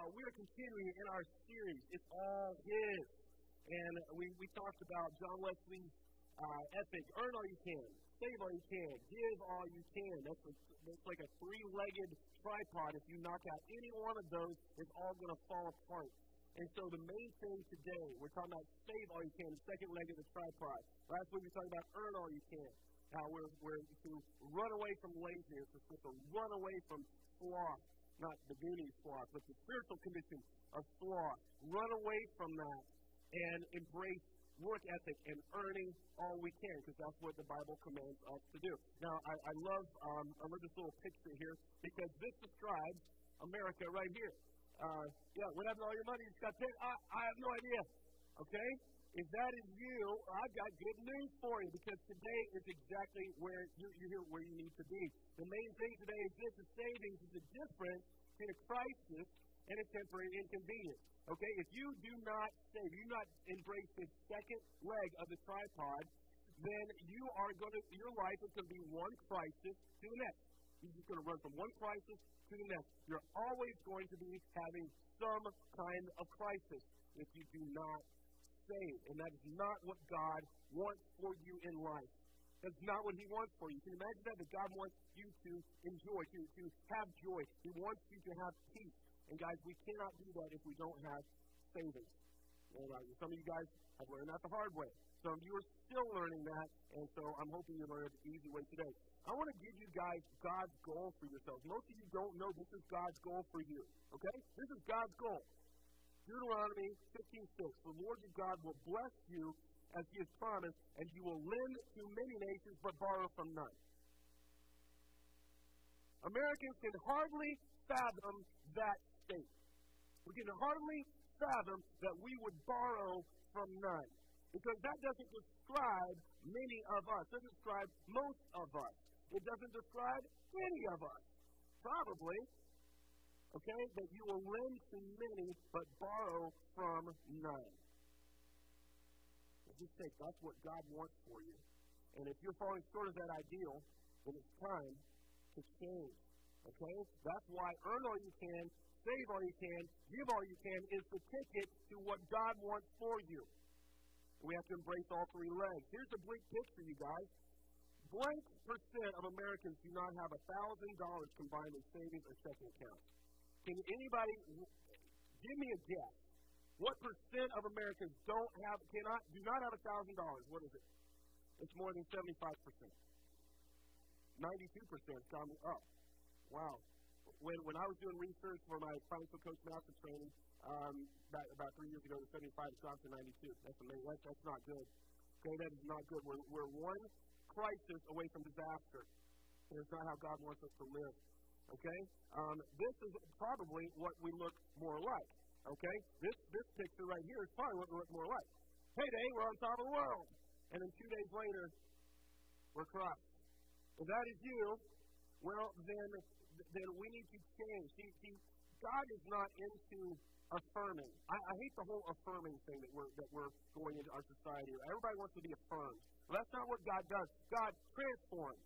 uh, we are continuing in our series. It's all His. And we, we talked about John Wesley's uh, epic, Earn All You Can, Save All You Can, Give All You Can. That's, a, that's like a three legged tripod. If you knock out any one of those, it's all going to fall apart. And so the main thing today, we're talking about save all you can, the second leg of the tripod. Last week we talked about earn all you can. How we're, we're to run away from laziness, we're supposed to run away from sloth, not the Goonies sloth, but the spiritual condition of sloth. Run away from that and embrace work ethic and earning all we can, because that's what the Bible commands us to do. Now, I, I love um, I love this little picture here because this describes America right here. Uh, yeah, what happened to all your money? You just got paid? I, I have no idea. Okay? If that is you, I've got good news for you because today is exactly where you, you're here where you need to be. The main thing today is this: is savings is a difference between a crisis and a temporary inconvenience. Okay, if you do not save, you do not embrace the second leg of the tripod, then you are going to your life is going to be one crisis to the next. You're just going to run from one crisis to the next. You're always going to be having some kind of crisis if you do not save. And that is not what God wants for you in life. That's not what He wants for you. Can you imagine that? That God wants you to enjoy, to, to have joy. He wants you to have peace. And guys, we cannot do that if we don't have savings. And uh, some of you guys have learned that the hard way. Some of you are still learning that, and so I'm hoping you learn it the easy way today. I want to give you guys God's goal for yourselves. Most of you don't know this is God's goal for you. Okay? This is God's goal. Deuteronomy 15:6. The Lord your God will bless you as he has promised, and you will lend to many nations but borrow from none. Americans can hardly fathom that state. We can hardly fathom that we would borrow from none. Because that doesn't describe many of us. It doesn't describe most of us. It doesn't describe any of us. Probably. Okay? That you will lend to many, but borrow from none. Just say that's what God wants for you. And if you're falling short of that ideal, then it's time to change. Okay? That's why earn all you can, save all you can, give all you can is the ticket to what God wants for you. We have to embrace all three legs. Here's a bleak picture, you guys. Blank percent of Americans do not have a thousand dollars combined in savings or checking accounts. Can anybody give me a guess? What percent of Americans don't have cannot do not have a thousand dollars? What is it? It's more than seventy five percent. Ninety two percent gone up. Wow. When, when I was doing research for my financial coach master training um, about, about three years ago, the 75 dropped to 92. That's amazing. That's, that's not good. Okay, that is not good. We're, we're one crisis away from disaster. And it's not how God wants us to live. Okay? Um, this is probably what we look more like. Okay? This, this picture right here is probably what we look more like. Payday, we're on top of the world. And then two days later, we're crushed. If that is you, well, then then we need to change. See, see God is not into affirming. I, I hate the whole affirming thing that we're that we're going into our society. Everybody wants to be affirmed. Well, that's not what God does. God transforms.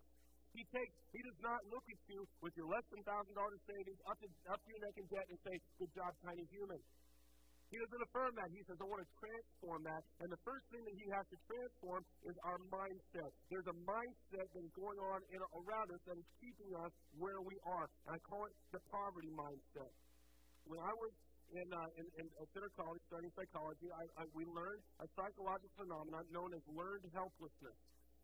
He takes. He does not look at you with your less than thousand dollars savings up to up to your neck in debt and say, "Good job, tiny human." He doesn't affirm that. He says, I want to transform that. And the first thing that he has to transform is our mindset. There's a mindset that is going on in, around us that is keeping us where we are. And I call it the poverty mindset. When I was in, uh, in, in at Centre College studying psychology, I, I, we learned a psychological phenomenon known as learned helplessness.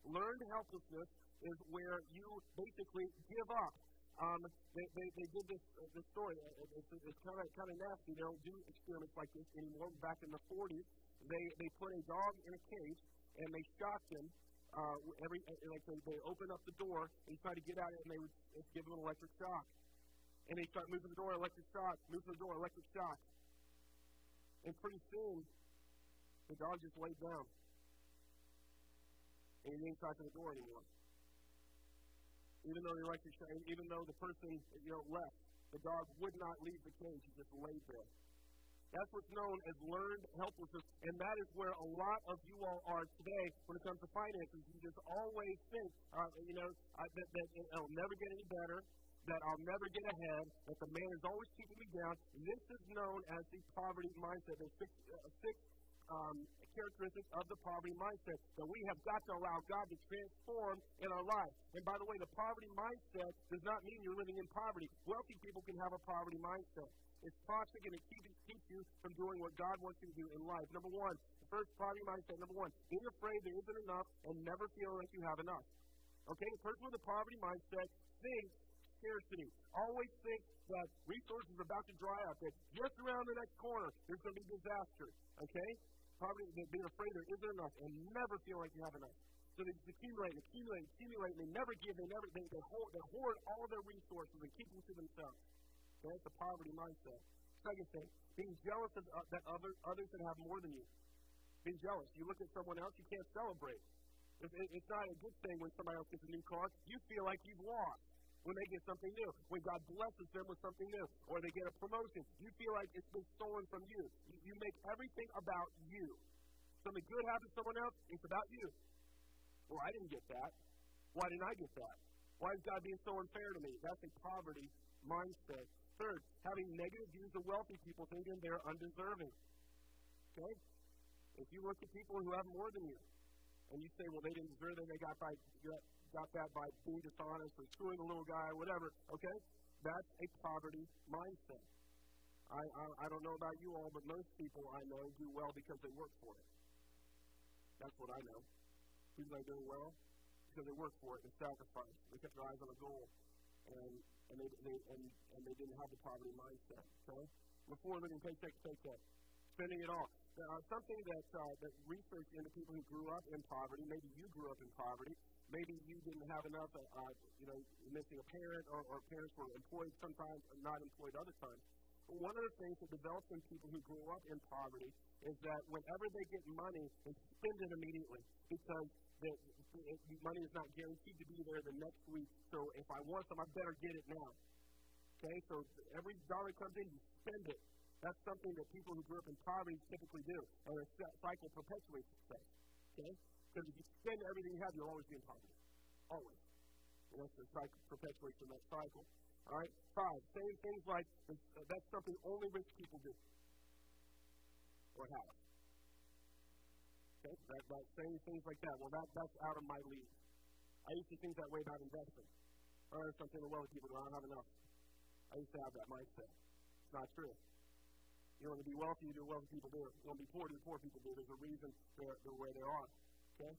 Learned helplessness is where you basically give up um, they, they, they did this, uh, this story. It's, it's kind of kind of nasty. They don't do experiments like this anymore. Back in the 40s, they, they put a dog in a cage and they shocked him. Uh, every like they, they open up the door and try to get out, it and they would give him an electric shock. And they start moving the door, electric shock, move the door, electric shock. And pretty soon, the dog just laid down. And he didn't talk to the door anymore even though the electric even though the person you know left, the dog would not leave the cage; he just laid there. That's what's known as learned helplessness, and that is where a lot of you all are today when it comes to finances. You just always think, uh, you know, uh, that, that it'll never get any better. that I'll never get ahead, that the man is always keeping me down. This is known as the poverty mindset. There's six, uh, six um, characteristics of the poverty mindset that we have got to allow God to transform in our life. And by the way, the poverty mindset does not mean you're living in poverty. Wealthy people can have a poverty mindset. It's toxic and it keeps, keeps you from doing what God wants you to do in life. Number one, the first poverty mindset, number one, being afraid there isn't enough and never feeling like you have enough. Okay, the person with a poverty mindset thinks scarcity. Always think that resources are about to dry up, that just around the next corner there's going to be disaster. Okay? Poverty, being afraid there isn't enough and never feel like you have enough. So they just accumulate and accumulate and accumulate and they never give, they never they, they, hoard, they hoard all their resources and keep them to themselves. That's a poverty mindset. Second thing, being jealous of uh, that other, others that have more than you. Being jealous. You look at someone else, you can't celebrate. It's not a good thing when somebody else gets a new car. You feel like you've lost when they get something new, when God blesses them with something new, or they get a promotion. You feel like it's been stolen from you. You, you make everything about you. Something good happens to someone else, it's about you. Well, I didn't get that. Why didn't I get that? Why is God being so unfair to me? That's a poverty mindset. Third, having negative views of wealthy people thinking they're undeserving. Okay? If you look at people who have more than you, and you say, well, they didn't deserve it, they got by got, that by being dishonest or screwing the little guy, whatever. Okay, that's a poverty mindset. I, I I don't know about you all, but most people I know do well because they work for it. That's what I know. People that do well because they work for it and sacrifice. They kept their eyes on a goal, and and they, they and and they didn't have the poverty mindset. Okay, before living paycheck to paycheck, spending it all uh, something that uh, that research into people who grew up in poverty. Maybe you grew up in poverty. Maybe you didn't have enough. Uh, uh, you know, missing a parent, or, or parents were employed sometimes, and not employed other times. But one of the things that develops in people who grew up in poverty is that whenever they get money, they spend it immediately because the, the money is not guaranteed to be there the next week. So if I want some, I better get it now. Okay, so every dollar comes in, you spend it. That's something that people who grew up in poverty typically do, and a cycle perpetuates itself. Okay? Because if you spend everything you have, you'll always be in poverty. Always. And that's the cycle perpetuates in that cycle. All right? Five, saying things like, uh, that's something only rich people do. Or have. Okay? That, that saying things like that. Well, that, that's out of my league. I used to think that way about investing. Or something the wealthy people, I don't have enough. I used to have that mindset. It's not true. You want to be wealthy, you do wealthy people do. You want to be poor, do poor people do. There's a reason they're, they're where they are. Okay?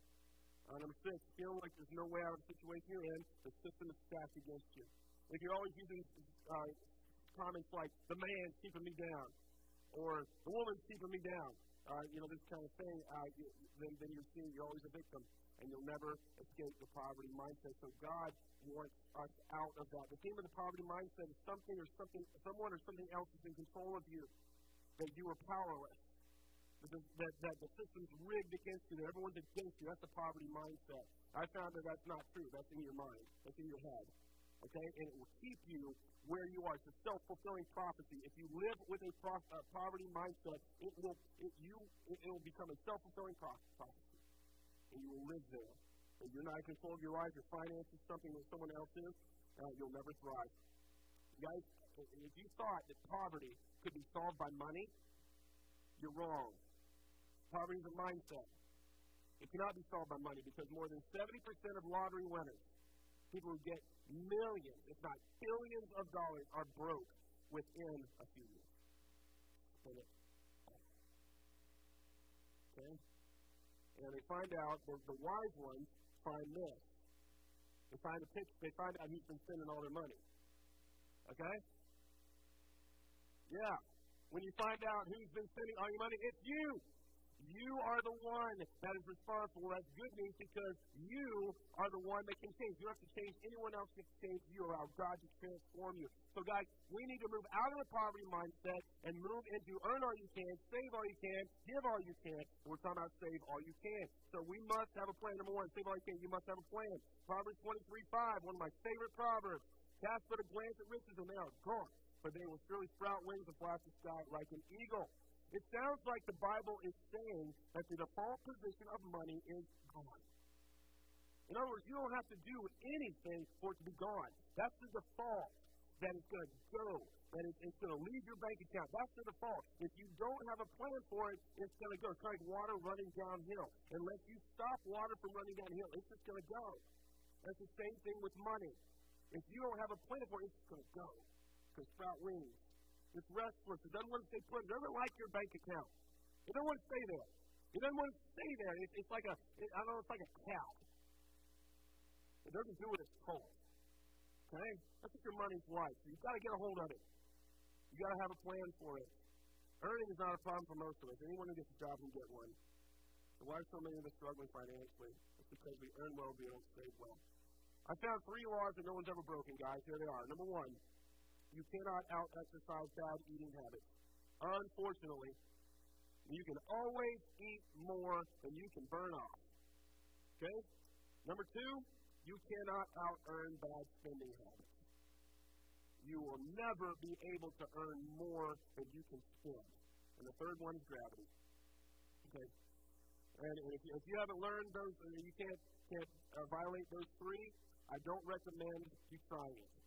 Uh, number six, feel like there's no way out of the situation you're in. The system is stacked against you. If you're always using uh, comments like, the man's keeping me down, or the woman's keeping me down, uh, you know, this kind of thing, uh, you, then, then you're seeing you're always a victim, and you'll never escape the poverty mindset. So God wants us out of that. The theme of the poverty mindset is something or something, someone or something else is in control of you that you are powerless, that, that, the system's rigged against you, that everyone's against you. That's a poverty mindset. I found that that's not true. That's in your mind. That's in your head. Okay? And it will keep you where you are. It's a self-fulfilling prophecy. If you live with a pro- uh, poverty mindset, it will it, you it, it will become a self-fulfilling prophecy, and you will live there. If you're not in control of your life, your finances, something that someone else is, uh, you'll never thrive. guys, if you thought that poverty could be solved by money, you're wrong. Poverty is a mindset. It cannot be solved by money because more than 70% of lottery winners, people who get millions, if not billions of dollars, are broke within a few years. Okay? And they find out, the, the wise ones find this. They find a pitch, they find out who's been spending all their money. Okay? Yeah. When you find out who's been spending all your money, it's you. You are the one that is responsible. That's good news because you are the one that can change. You don't have to change anyone else can change you or allow God to transform you. So, guys, we need to move out of the poverty mindset and move into earn all you can, save all you can, give all you can. We're talking about save all you can. So we must have a plan. Number one, save all you can. You must have a plan. Proverbs 23 5, one of my favorite proverbs. Cast but a glance at riches and they are gone for they will surely sprout wings and fly to the sky like an eagle. It sounds like the Bible is saying that the default position of money is gone. In other words, you don't have to do anything for it to be gone. That's the default. that it's going to go, that it's, it's going to leave your bank account. That's the default. If you don't have a plan for it, it's going to go. It's like water running downhill. Unless you stop water from running downhill, it's just going to go. That's the same thing with money. If you don't have a plan for it, it's going to go. Because sprout wings. It's restless. It doesn't want to stay put. It doesn't like your bank account. It doesn't want to stay there. It doesn't want to stay there. It, it's like a, it, I don't know, it's like a cat. It doesn't do what it's told. Okay? That's what your money's like. So you've got to get a hold of it. You've got to have a plan for it. Earning is not a problem for most of us. Anyone who gets a job can get one. So why are so many of us struggling financially? It's because we earn well, we don't save well. I found three laws that no one's ever broken, guys. Here they are. Number one, you cannot out exercise bad eating habits. Unfortunately, you can always eat more than you can burn off. Okay? Number two, you cannot out earn bad spending habits. You will never be able to earn more than you can spend. And the third one is gravity. Okay? And if you, if you haven't learned those, uh, you can't, can't uh, violate those three, I don't recommend you trying it.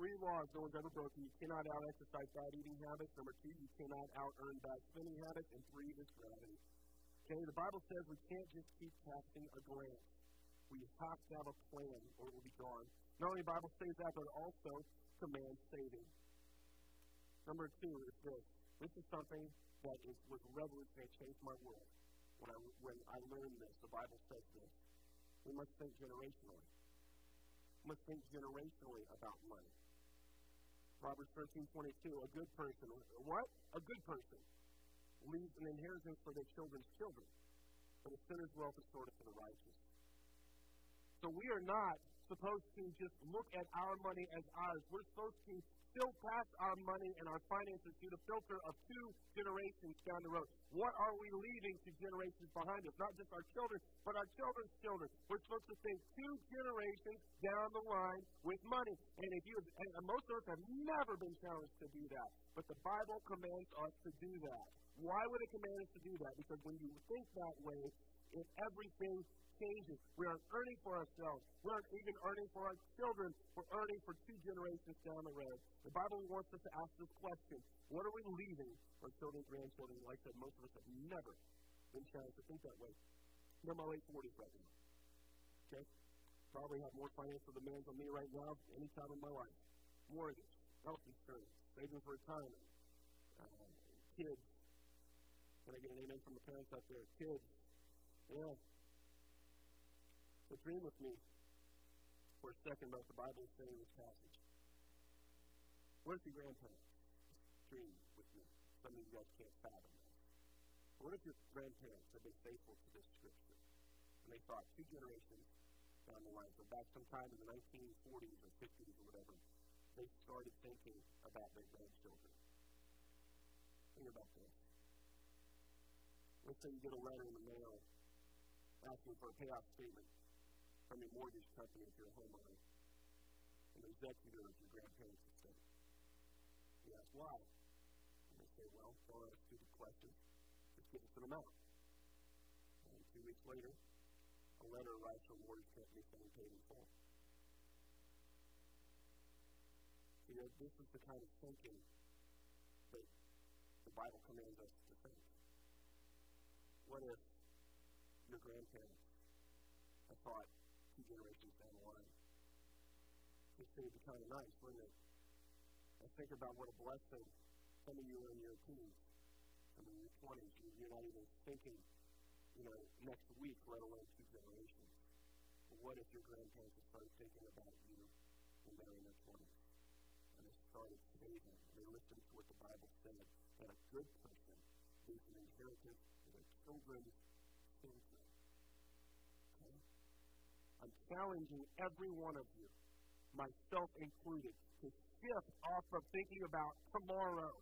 Three laws no one's ever broken. You cannot out exercise bad eating habits. Number two, you cannot out earn bad spending habits. And three is gravity. Okay, the Bible says we can't just keep casting a glance. We have to have a plan or it will be gone. Not only the Bible says that, but also commands saving. Number two is this. This is something that is, was revolutionary, changed my world. When I, when I learned this, the Bible says this. We must think generationally. We must think generationally about money. Proverbs 13, 22, a good person, what? A good person leaves an inheritance for their children's children, but a sinner's wealth is stored for the righteous. So we are not supposed to just look at our money as ours. We're supposed to still pass our money and our finances through the filter of two generations down the road. What are we leaving to generations behind us? Not just our children, but our children's children. We're supposed to think two generations down the line with money. And if you and most of us have never been challenged to do that. But the Bible commands us to do that. Why would it command us to do that? Because when you think that way, if everything changes. We aren't earning for ourselves. We aren't even earning for our children. We're earning for two generations down the road. The Bible wants us to ask this question What are we leaving our children, grandchildren? Like I said, most of us have never been challenged to think that way. In my late 40s right. Okay? Probably have more financial demands on me right now than any time in my life. Mortgage, health insurance, saving for retirement, uh, kids. Can I get an amen from the parents out there? Kids. Yeah, so dream with me for a second about the Bible saying in this passage. What if your grandparents dream with me? Some of you guys can't fathom that. What if your grandparents have been faithful to this scripture? And they thought two generations down the line, so back sometime in the 1940s or 50s or whatever, they started thinking about their grandchildren. Think about this. Let's say you get a letter in the mail asking for a payoff statement from your mortgage company if you're a homeowner, the executor of your grandparents' estate. You ask why. And they say, well, don't ask stupid questions. Just give us an amount. And two weeks later, a letter arrives from a mortgage company saying paid in full. See, this is the kind of thinking that the Bible commands us to think. What if your grandparents had thought, two generations down the line. This thing would be kind of nice, wouldn't it? I think about what a blessing some of you are in your teens, some of you in your 20s. You're not even thinking, you know, next week, let alone two generations. But what if your grandparents had started thinking about you when they were in their 20s? And they started saving. They listened to what the Bible said that a good person leaves an inheritance to their children's I'm challenging every one of you, myself included, to shift off of thinking about tomorrow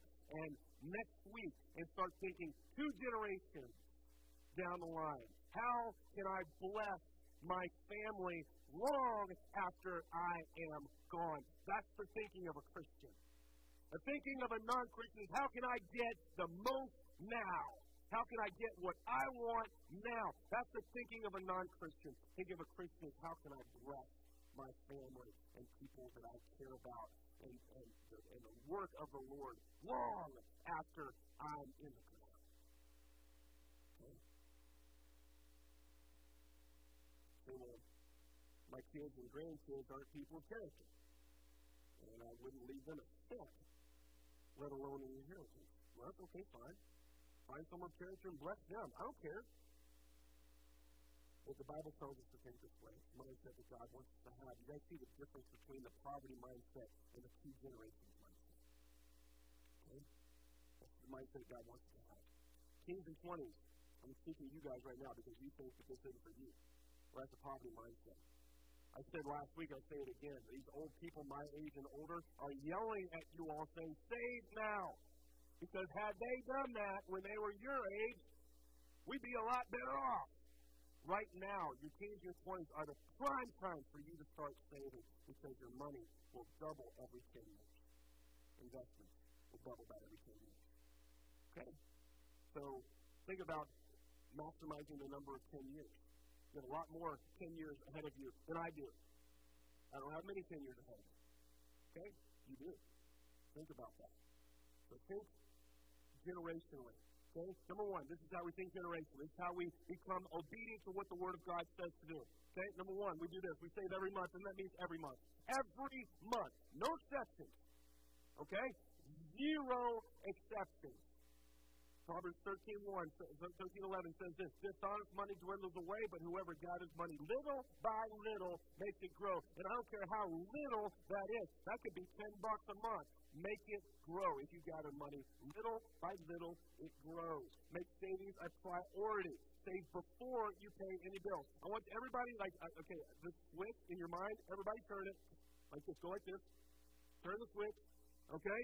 and next week and start thinking two generations down the line. How can I bless my family long after I am gone? That's the thinking of a Christian. The thinking of a non Christian is how can I get the most now? How can I get what I want now? That's the thinking of a non Christian. Think of a Christian how can I bless my family and people that I care about and, and, the, and the work of the Lord long after I'm in the ground. Okay? So, well, my kids and grandkids aren't people of character. And I wouldn't leave them a cent, let alone an inheritance. Well, that's okay, fine. Find someone character and bless them. I don't care. But the Bible tells us to think this way. Mindset that God wants us to have. You guys see the difference between the poverty mindset and the two generations mindset. Okay? That's the mindset God wants us to have. Kings and twenties. I'm speaking to you guys right now because you think that this isn't for you. Well, that's a poverty mindset. I said last week, I'll say it again. These old people my age and older are yelling at you all saying, Save now. Because had they done that when they were your age, we'd be a lot better off. Right now, your teens, your 20s are the prime time for you to start saving because your money will double every 10 years. Investments will double that every 10 years. Okay? So think about maximizing the number of 10 years. You have got a lot more 10 years ahead of you than I do. I don't have many 10 years ahead of me. Okay? You do. Think about that. So think generationally. Okay? Number one, this is how we think generationally. This is how we become obedient to what the Word of God says to do. Okay? Number one, we do this. We save every month, and that means every month. Every month. No exceptions. Okay? Zero exceptions. Proverbs 13, 1, 13, 11 says this Dishonest money dwindles away, but whoever gathers money little by little makes it grow. And I don't care how little that is. That could be 10 bucks a month. Make it grow. If you gather money little by little, it grows. Make savings a priority. Save before you pay any bills. I want everybody, like, uh, okay, the switch in your mind, everybody turn it. Like this, go like this. Turn the switch. Okay?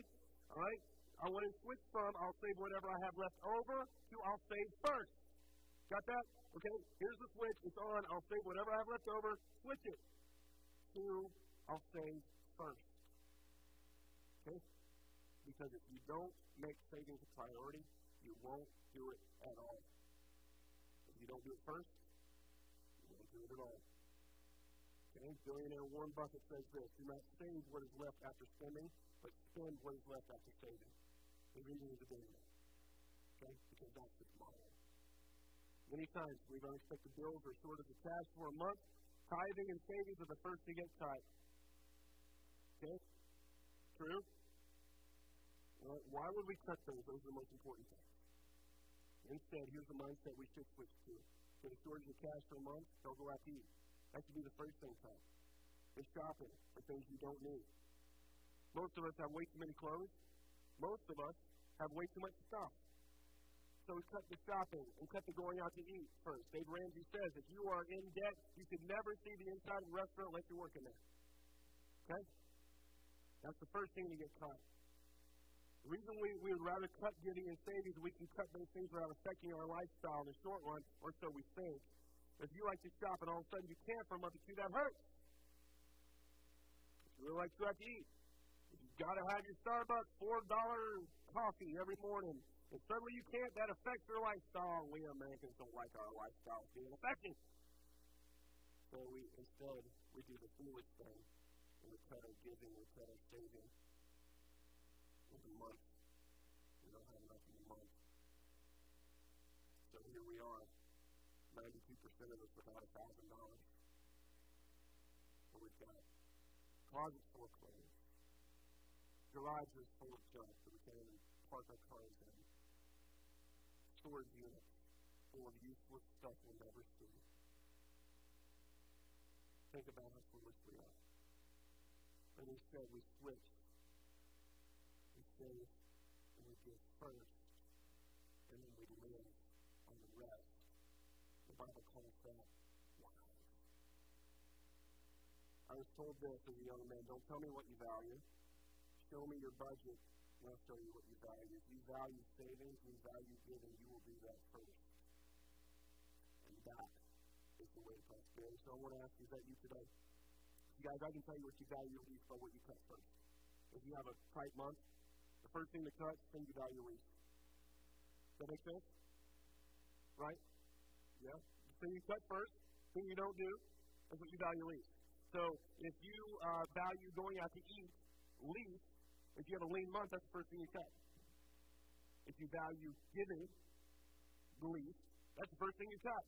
All right? I want to switch from I'll save whatever I have left over to I'll save first. Got that? Okay, here's the switch. It's on. I'll save whatever I have left over. Switch it to I'll save first. Okay? Because if you don't make savings a priority, you won't do it at all. If you don't do it first, you won't do it at all. Okay? Billionaire Warren Buffett says this Do not save what is left after spending, but spend what is left after saving. The reason is a billionaire. Okay? Because that's his model. Many times we've unexpected bills or shortage of the cash for a month. Tithing and savings are the first to get cut. Okay? True? Well, why would we cut those? Those are the most important things. Instead, here's the mindset we should switch to. Get a shortage of cash for a month, don't go out to eat. That should be the first thing cut. Is shopping for things you don't need. Most of us have way too many clothes. Most of us have way too much stuff. So we cut the shopping and cut the going out to eat first. Dave Ramsey says if you are in debt, you can never see the inside of the restaurant unless you're working there. Okay? That's the first thing to get cut. The reason we, we would rather cut giving and savings, we can cut those things without affecting our lifestyle in the short run, or so we think. If you like to shop and all of a sudden you can't for a month or two, that hurts. If you really like to out to eat, got to have your Starbucks $4 coffee every morning. And suddenly you can't, that affects your lifestyle. We Americans don't like our lifestyle being affected. So we instead we do the foolish thing and we cut our giving, we cut our saving. Every month. We don't have enough in a month. So here we are. Ninety-two percent of us without a thousand dollars. So we've got closets full garages full of junk that we can't even park our cars in. Storage units full of useless stuff we'll never see. Think about how foolish we are. And instead we switch. We save and we give first, and then we live on the rest. The Bible calls that. I was told this as a young man don't tell me what you value show me your budget, and I'll show you what you value. If you value savings, you value giving, you will do that first. And that is the way to prosperity. So I want to ask is that you today? You guys, I can tell you what you value least by what you cut first. If you have a tight month, the first thing to cut is thing you value least. Does that make sense? Right? Yeah? The thing you cut first, thing you don't do, is what you value least. So if you uh, value going out to eat least, if you have a lean month, that's the first thing you cut. If you value giving least, that's the first thing you cut.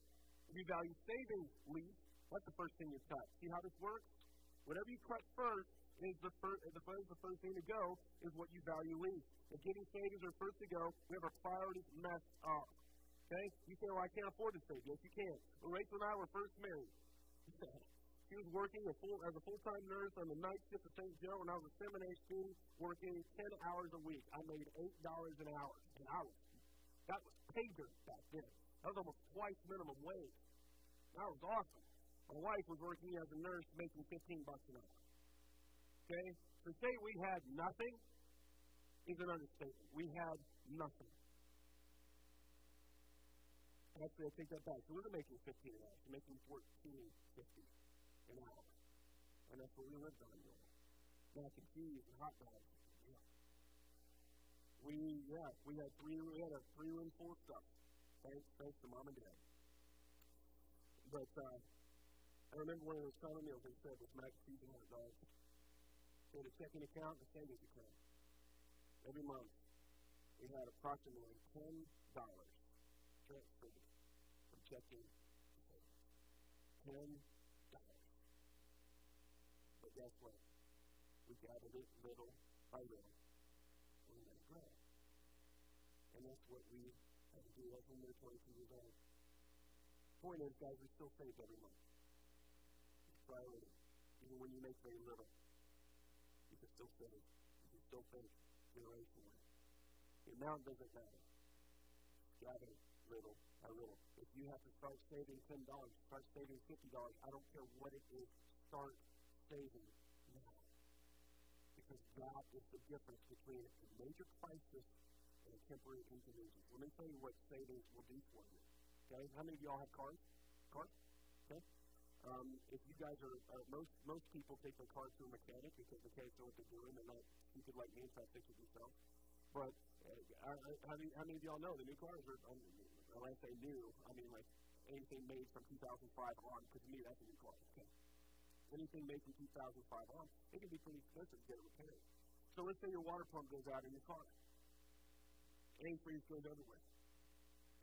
If you value saving least, that's the first thing you cut. See how this works? Whatever you cut first is the first, the first, the first thing to go is what you value least. If giving savings are first to go, we have our priorities messed up. Okay? You say, well, I can't afford to save. Yes, you can. When Rachel and I were first married, she was working a full, as a full-time nurse on the night shift at St. Joe, and I was a seminary student working 10 hours a week. I made $8 an hour. I was, that was dirt back then. That was almost twice minimum wage. That was awesome. My wife was working as a nurse making 15 bucks an hour. Okay? To say we had nothing is an understatement. We had nothing. Actually, I take that back. We were making 15 an hour. We're making 14.50 an hour. And that's what we lived on, know. Mac and cheese and hot dogs. Yeah. We, yeah, we had three, we had a three room full of stuff. Thanks, thanks to mom and dad. But, uh, I remember one of those summer meals they said was mac and cheese and hot dogs. They had a checking account and a savings account. Every month, we had approximately $10 transferred from checking to savings. $10. Guess what? We gathered it little by little, and we let it grow. And that's what we had to do when we were 22 years old. Point is, guys, we still save every month. It's priority. Even when you make very little, you can still save. You can still think generationally. The amount doesn't matter. Gather little by little. If you have to start saving ten dollars, start saving fifty dollars. I don't care what it is. Start saving now, because that is the difference between a major crisis and a temporary inconvenience. Let me tell you what savings will do for you. Okay, how many of y'all have cars? Cars? Okay. Um, if you guys are, uh, most most people take their car to a mechanic because mechanics know what they're doing. They're not stupid like me and try to fix it themselves. But uh, I, I, how, many, how many of y'all know the new cars are, um, when I say new, I mean like anything made from 2005 on, because to me that's a new car. Okay. Anything made from 2005 on, it can be pretty expensive to get it repaired. So let's say your water pump goes out in your car. Antifreeze goes everywhere.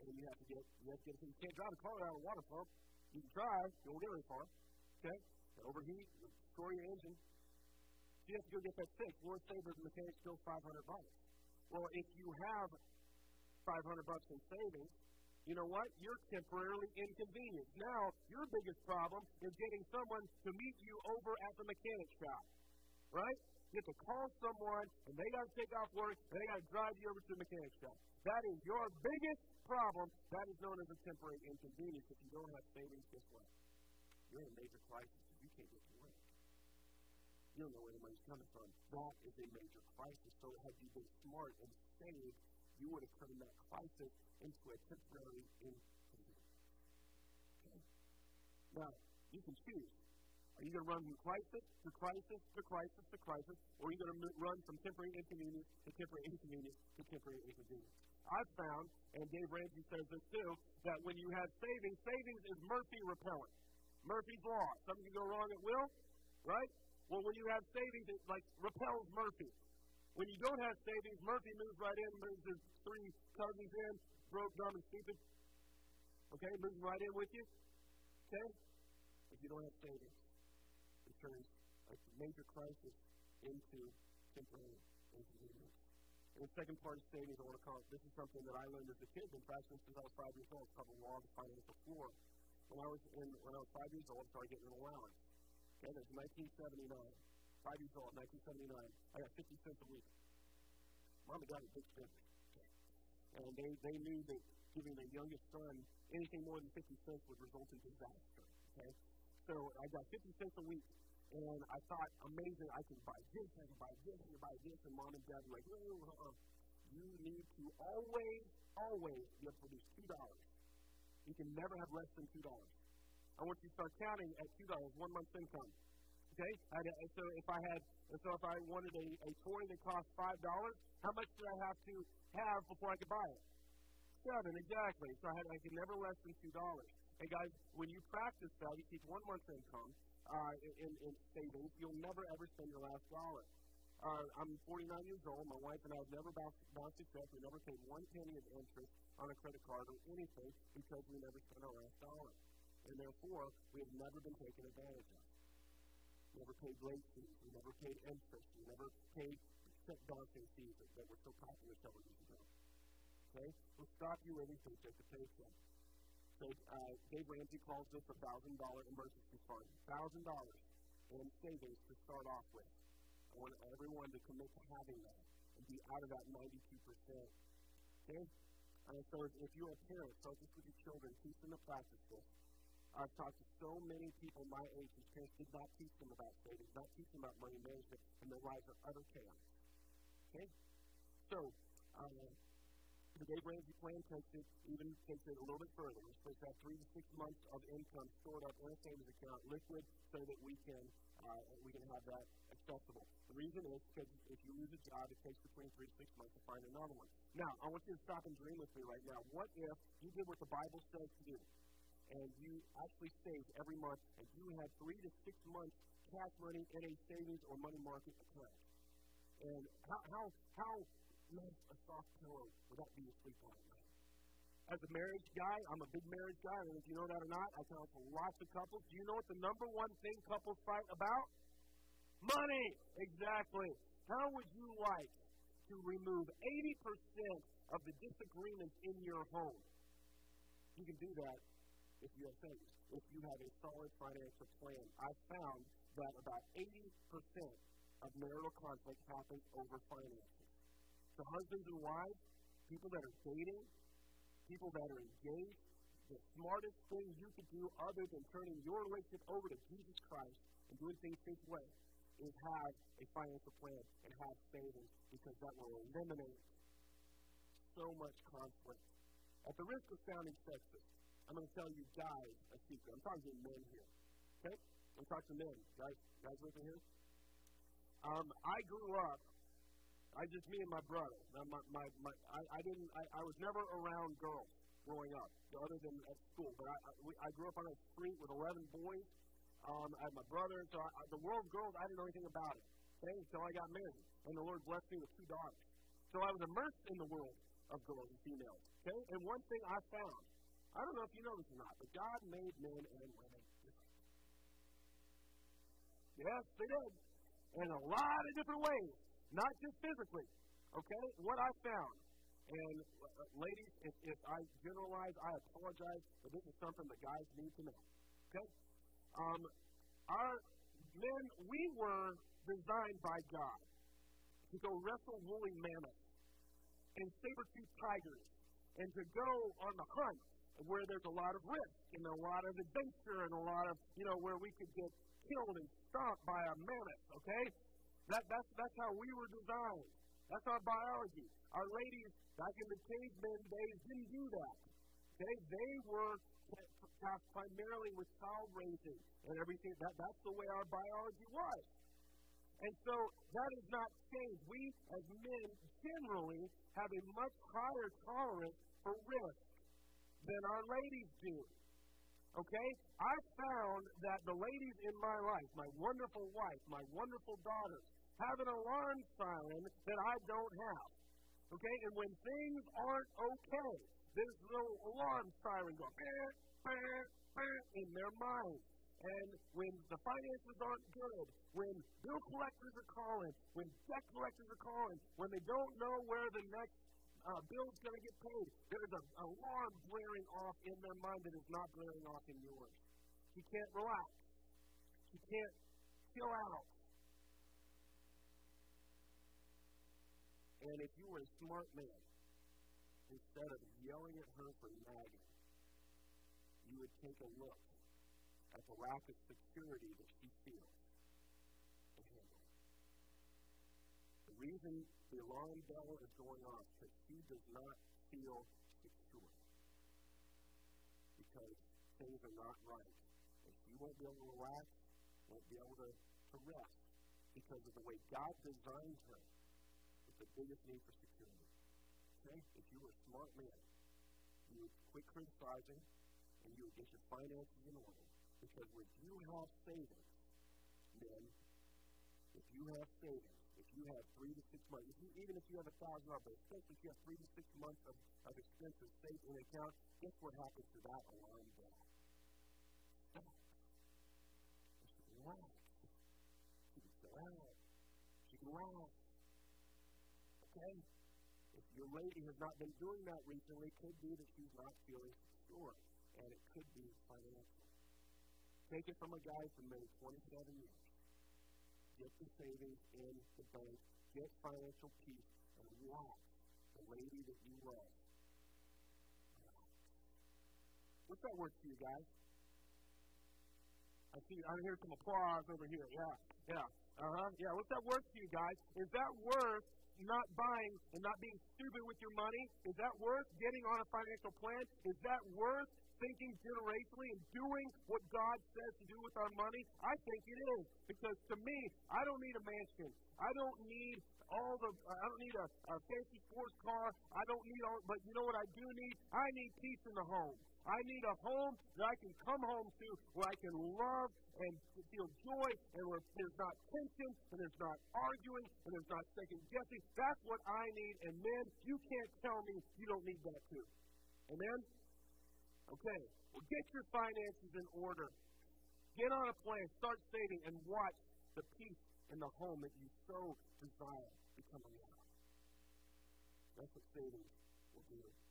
And you have to get, you have to get, you can't drive a car without a water pump. You can try, you won't get very far. Okay? It'll overheat, destroy your engine. So you have to go get that fixed. Well, let's say the mechanic's still 500 bucks. Well, if you have 500 bucks in savings, you know what? You're temporarily inconvenienced. Now, your biggest problem is getting someone to meet you over at the mechanic shop. Right? You have to call someone, and they got to take off work, and they got to drive you over to the mechanic shop. That is your biggest problem. That is known as a temporary inconvenience. If you don't have savings, guess what? You're in a major crisis you can't get to work. You don't know where the money's coming from. That is a major crisis. So had you been smart and saved, you would have turned that crisis into a temporary inconvenience. Okay? Now, you can choose. Are you going to run from crisis to crisis to crisis to crisis, or are you going to run from temporary inconvenience to temporary inconvenience to temporary inconvenience? I've found, and Dave Ramsey says this too, that when you have savings, savings is Murphy repellent. Murphy's Law. Something can go wrong at will, right? Well, when you have savings, it like repels Murphy. When you don't have savings, Murphy moves right in, moves his three cousins in, broke, dumb, and stupid. Okay, moves right in with you. Okay? If you don't have savings, it turns a major crisis into temporary inconvenience. And the second part of savings, I want to call it, this is something that I learned as a kid. In fact, since I was five years old, it's called the law of the financial floor. When I was in, when I was five years old, I started getting an allowance. Okay, that's 1979 five years old, 1979. I got 50 cents a week. Mom and dad were big spenders. And they, they knew that giving their youngest son anything more than 50 cents would result in disaster. Okay? So I got 50 cents a week. And I thought, amazing, I can buy this, I can buy this, I can buy this. And mom and dad were like, oh, uh-uh. you need to always, always be able to produce $2. You can never have less than $2. I want you to start counting at $2, one month's income. Okay? And so if I had, so if I wanted a, a toy that cost five dollars, how much did I have to have before I could buy it? Seven, exactly. So I had I could never less than two dollars. And guys, when you practice that, you keep one month's income, uh, in, in savings, you'll never ever spend your last dollar. Uh, I'm 49 years old. My wife and I have never bounced, bounced a check. We never paid one penny of interest on a credit card or anything because we never spent our last dollar. And therefore, we have never been taken advantage of. We never paid late fees. We never paid interest. We never paid check bouncing fees that, that were so popular several years ago. Okay? We'll stop you every paycheck to paycheck. So uh, Dave Ramsey calls this a thousand dollar emergency fund. Thousand dollars in savings to start off with. I want everyone to commit to having that and be out of that 92%. Okay? Uh, so if, if you're a parent, focus with your children, teach them to practice this. I've talked to so many people my age whose parents did not teach them about savings, not teach them about money management, and their lives are utter chaos. Okay? So, uh, the Dave Ramsey plan takes it even takes it a little bit further. We're supposed to have three to six months of income stored up in a savings account, liquid, so that we can uh, we can have that accessible. The reason is because if you lose a job, it takes between three to six months to find another one. Now, I want you to stop and dream with me right now. What if you did what the Bible says to do, and you actually save every month, and you have three to six months cash money in a savings or money market account? And how how how nice a soft pillow without being asleep on it. As a marriage guy, I'm a big marriage guy, and if you know that or not, I counsel lots of couples. Do you know what the number one thing couples fight about? Money! Exactly. How would you like to remove 80% of the disagreements in your home? You can do that if you have savings, if you have a solid financial plan. I've found that about 80% of marital conflict happens over finances. So husbands and wives, people that are dating, people that are engaged, the smartest thing you could do other than turning your relationship over to Jesus Christ and doing things His way is have a financial plan and have savings because that will eliminate so much conflict. At the risk of sounding sexist, I'm going to tell you guys a secret. I'm talking to men here. Okay? I'm talking to men. Guys, guys with here? Um, I grew up I just me and my brother. My, my, my, I, I didn't. I, I was never around girls growing up, other than at school. But I, I, we, I grew up on a street with 11 boys. Um, I had my brother, so I, the world of girls, I didn't know anything about it. Okay, until I got married, and the Lord blessed me with two daughters. So I was immersed in the world of girls and females. Okay, and one thing I found, I don't know if you know this or not, but God made men and women different. Yes, they did, in a lot of different ways. Not just physically. Okay? What I found, and uh, ladies, if, if I generalize, I apologize, but this is something that guys need to know. Okay? Um, our men, we were designed by God to go wrestle woolly mammoths and saber-toothed tigers and to go on the hunt where there's a lot of risk and a lot of adventure and a lot of, you know, where we could get killed and stomped by a mammoth, okay? That, that's, that's how we were designed. That's our biology. Our ladies back in the caveman days didn't do that. Okay? They were tasked primarily with child raising and everything. That, that's the way our biology was. And so that has not changed. We, as men, generally have a much higher tolerance for risk than our ladies do. Okay? I found that the ladies in my life, my wonderful wife, my wonderful daughters, have an alarm siren that I don't have. Okay? And when things aren't okay, there's no alarm siren going in their mind. And when the finances aren't good, when bill collectors are calling, when debt collectors are calling, when they don't know where the next uh, bill's going to get paid, there's an alarm blaring off in their mind that is not blaring off in yours. You can't relax. You can't chill out. And if you were a smart man, instead of yelling at her for nagging, you would take a look at the lack of security that she feels The reason the alarm bell is going off is because she does not feel secure. Because things are not right. And she won't be able to relax, won't be able to, to rest because of the way God designed her with the biggest need for security. Okay? If you were a smart man, you would quit criticizing and you would get your finances in order. Because when you have savings, men, if you have savings, if you have three to six months, if you, even if you have a thousand dollars, but especially if you have three to six months of, of expenses saved in an account, guess what happens to that alarm bell? Stop. She can laugh. She can laugh. She can laugh. Okay? If your lady has not been doing that recently, it could be that she's not feeling secure, and it could be financial. Take it from a guy who made 27 years. Get the savings in the bank, get financial peace, and watch the lady that you love. What's that worth to you guys? I see. I hear some applause over here. Yeah, yeah. Uh huh. Yeah. What's that worth to you guys? Is that worth not buying and not being stupid with your money? Is that worth getting on a financial plan? Is that worth thinking generationally and doing what God says to do with our money? I think it is. Because to me, I don't need a mansion. I don't need all the, I don't need a, a fancy sports car. I don't need all, but you know what I do need? I need peace in the home. I need a home that I can come home to where I can love and feel joy and where there's not tension and there's not arguing and there's not second guessing. That's what I need. And men, you can't tell me you don't need that too. Amen? Okay. Well, get your finances in order. Get on a plan. Start saving and watch the peace in the home that you so desire become a reality. That's what saving will do.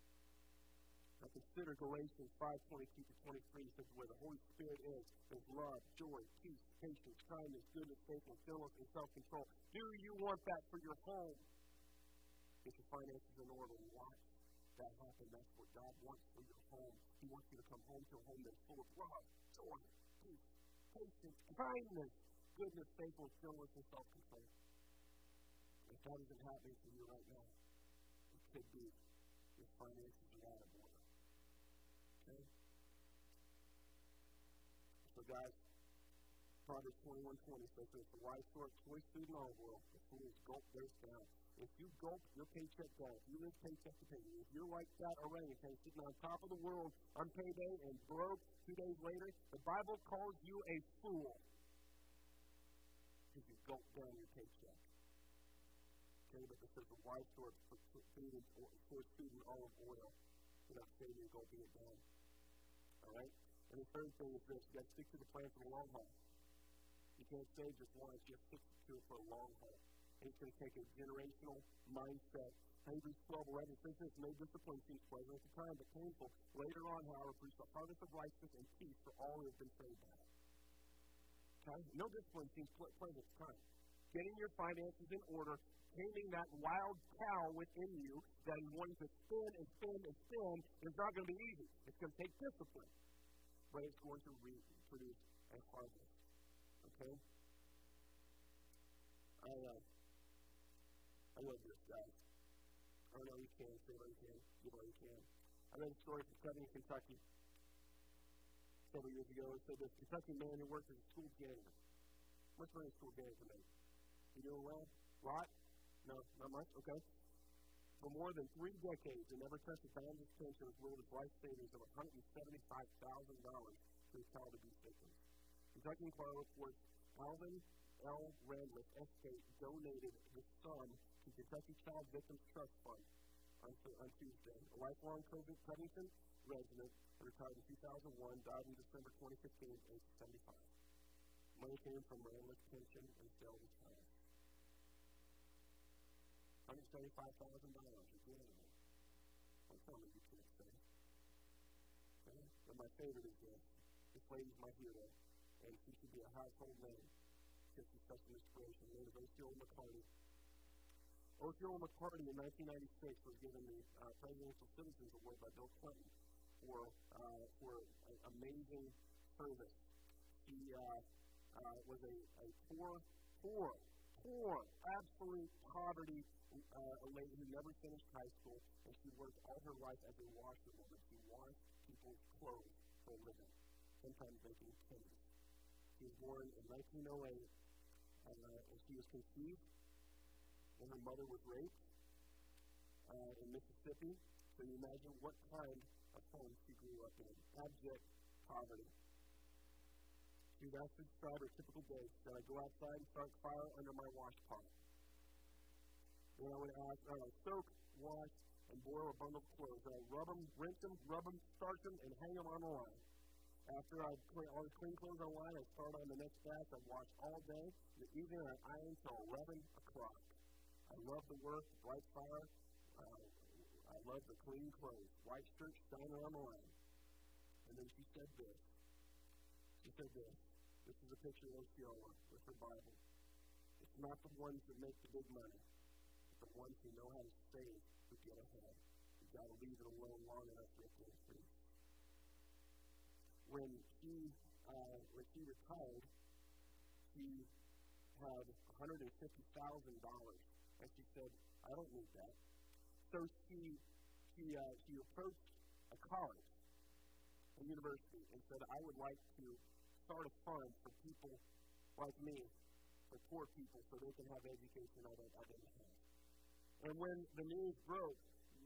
Now consider Galatians 5, 22 to 23 says where the Holy Spirit is, there's love, joy, peace, patience, kindness, goodness, faithfulness, gentleness, and self-control. Do you want that for your home? Get your finances are in order watch that happen. That's what God wants for your home. He wants you to come home to a home that's full of love, joy, peace, patience, kindness, goodness, faithfulness, gentleness, and self-control. If that isn't happening for you right now, it could be your finances are out of order. Okay? So, guys, Proverbs 21 20 says this The wise store choice food in all world, the foolish gulp theirs down. If you gulp your paycheck down, if you live paycheck to paycheck, if you're like that orangutan sitting on top of the world on payday and broke two days later, the Bible calls you a fool because you gulp down your paycheck. Okay, but it says the wise for food and source food and olive oil without saving and gulping it down. All right? And the third thing is this you got to stick to the plan for the long haul. You can't save just once, you have to stick to it for a long haul. And It's going to take a generational mindset. Hebrews 12, 11 says this, no discipline seems pleasant at the time, but painful. Later on, however, produce a harvest of righteousness and peace for all who have been saved by it. Okay? No discipline seems pleasant at the time. Getting your finances in order, taming that wild cow within you that is wanting to spin and spin and spin is not going to be easy. It's going to take discipline, but it's going to re- produce a harvest. Okay? I, uh, I love this, guys. I know you can, say what you can, give what you can. I read a story from Covington, Kentucky several years ago. It said this Kentucky man who worked as a school janitor. What's money a school janitor make? You doing well? Lot? No, not much? Okay. For more than three decades, he never touched a dime of pension as life savings of $175,000 to his child abuse victims. Kentucky Close was Alvin L. Randless Estate donated the sum to Kentucky Child Victims Trust Fund on, on Tuesday. A lifelong COVID Covington resident retired in 2001, died in December 2015 at age 75. Money came from Randless pension and sale of his house. $175,000 incredible. Don't tell me you can't say. Okay? And my favorite is this. This lady's my hero, and she should be a household name because she's such an inspiration. Her name is Osceola McCarty. Osceola McCarty in 1996 was given the uh, Presidential Citizens Award by Bill Clinton for uh, for amazing service. He uh, uh, was a, a poor, poor, poor, absolute poverty uh, a lady who never finished high school, and she worked all her life as a washerwoman. She washed people's clothes for a living, sometimes making pennies. She was born in 1908 uh, and she was conceived when her mother was raped uh, in Mississippi. So you imagine what kind of home she grew up in abject poverty. See, that's describe a typical day. Then I go outside and start fire under my wash pot. Then I would ask, would soak, wash, and boil a bundle of clothes. I rub them, rinse them, rub them, starch them, and hang them on the line. After I put all the clean clothes on line, I start on the next batch. I wash all day. The evening, I iron till 11 o'clock. I love the work, bright fire. Uh, I love the clean clothes. White shirt, shining on the line. And then she said this. She said this. This is a picture of Osceola with her Bible. It's not the ones that make the big money, but the ones who know how to save to get ahead. You've got to leave it alone long enough for it to when she uh, when she retired, she had $150,000, and she said, "I don't need that." So she she uh, she approached a college, a university, and said, "I would like to start a fund for people like me, for poor people, so they can have education I, I didn't have." And when the news broke,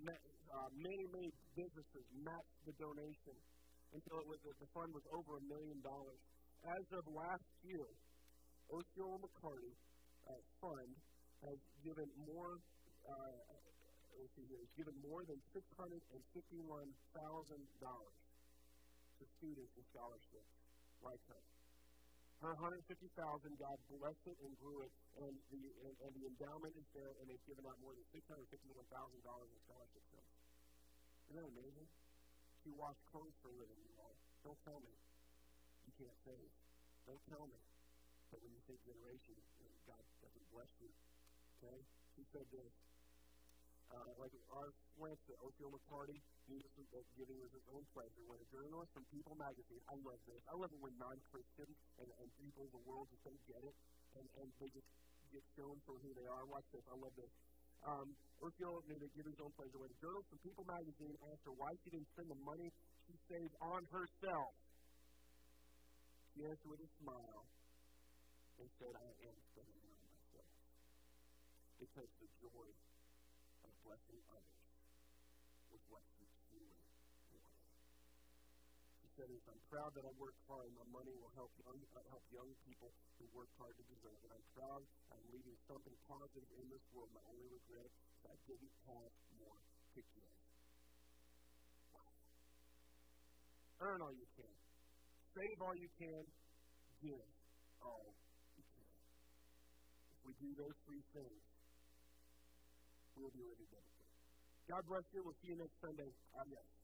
uh, many many businesses matched the donation until it was the fund was over a million dollars. As of last year, Osceola McCarty uh, Fund has given more. Uh, let's see here, has given more than six hundred and fifty-one thousand dollars to students and scholarships like her. Her 150,000, God blessed it and grew it, and the and, and the endowment is there, and they've given out more than $651,000 in scholarship funds. Isn't that amazing? you wash clothes for a living, you all. Don't tell me. You can't save. Don't tell me. But when you think generation, God doesn't bless you. Okay? He said this. Uh, like our Lance at Osceola McCarty, Jesus was uh, giving was his own pleasure. When a journalist from People magazine, I love this. I love it when non-Christians and, and people of the world just don't get it, and, and they just get shown for who they are. Watch this. I love this. Um, Osceola made a give his own pleasure. When a journalist from People magazine asked her why she didn't spend the money she saved on herself, she answered with a smile and said, I am spending it on myself. Because the joy blessing others was what she truly wanted. She said, I'm proud that I work hard. My money will help young, uh, help young people who work hard to deserve it. I'm proud I'm leaving something positive in this world. My only regret is I didn't have more to give. Earn all you can. Save all you can. Give all you can. If we do those three things, God bless you. We'll see you next Sunday. Adios.